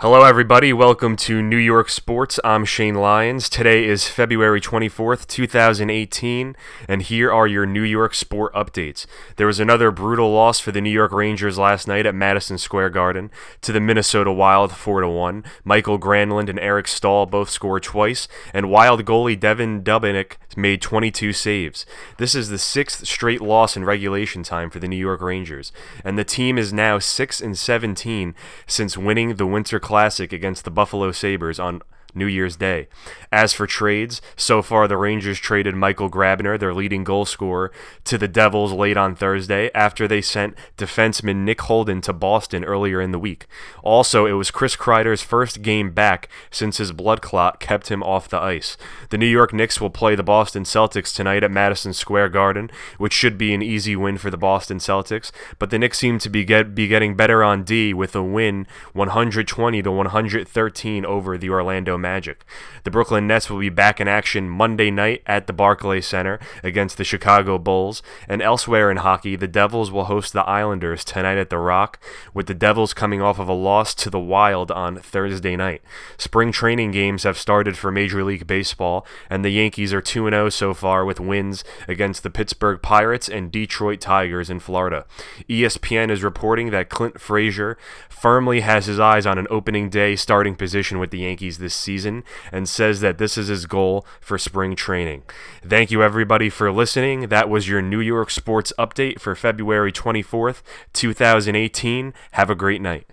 Hello, everybody. Welcome to New York Sports. I'm Shane Lyons. Today is February 24th, 2018, and here are your New York sport updates. There was another brutal loss for the New York Rangers last night at Madison Square Garden to the Minnesota Wild 4 1. Michael Granlund and Eric Staal both scored twice, and Wild goalie Devan Dubnyk made 22 saves. This is the sixth straight loss in regulation time for the New York Rangers, and the team is now 6 and 17 since winning the Winter Classic against the Buffalo Sabres on New Year's Day. As for trades, so far the Rangers traded Michael Grabner, their leading goal scorer, to the Devils late on Thursday after they sent defenseman Nick Holden to Boston earlier in the week. Also, it was Chris Kreider's first game back since his blood clot kept him off the ice. The New York Knicks will play the Boston Celtics tonight at Madison Square Garden, which should be an easy win for the Boston Celtics, but the Knicks seem to be get be getting better on D with a win 120 to 113 over the Orlando Magic. The Brooklyn Nets will be back in action Monday night at the Barclays Center against the Chicago Bulls. And elsewhere in hockey, the Devils will host the Islanders tonight at the Rock, with the Devils coming off of a loss to the Wild on Thursday night. Spring training games have started for Major League Baseball, and the Yankees are 2 0 so far with wins against the Pittsburgh Pirates and Detroit Tigers in Florida. ESPN is reporting that Clint Frazier firmly has his eyes on an opening day starting position with the Yankees this season and says that this is his goal for spring training. Thank you, everybody, for listening. That was your New York Sports Update for February 24th, 2018. Have a great night.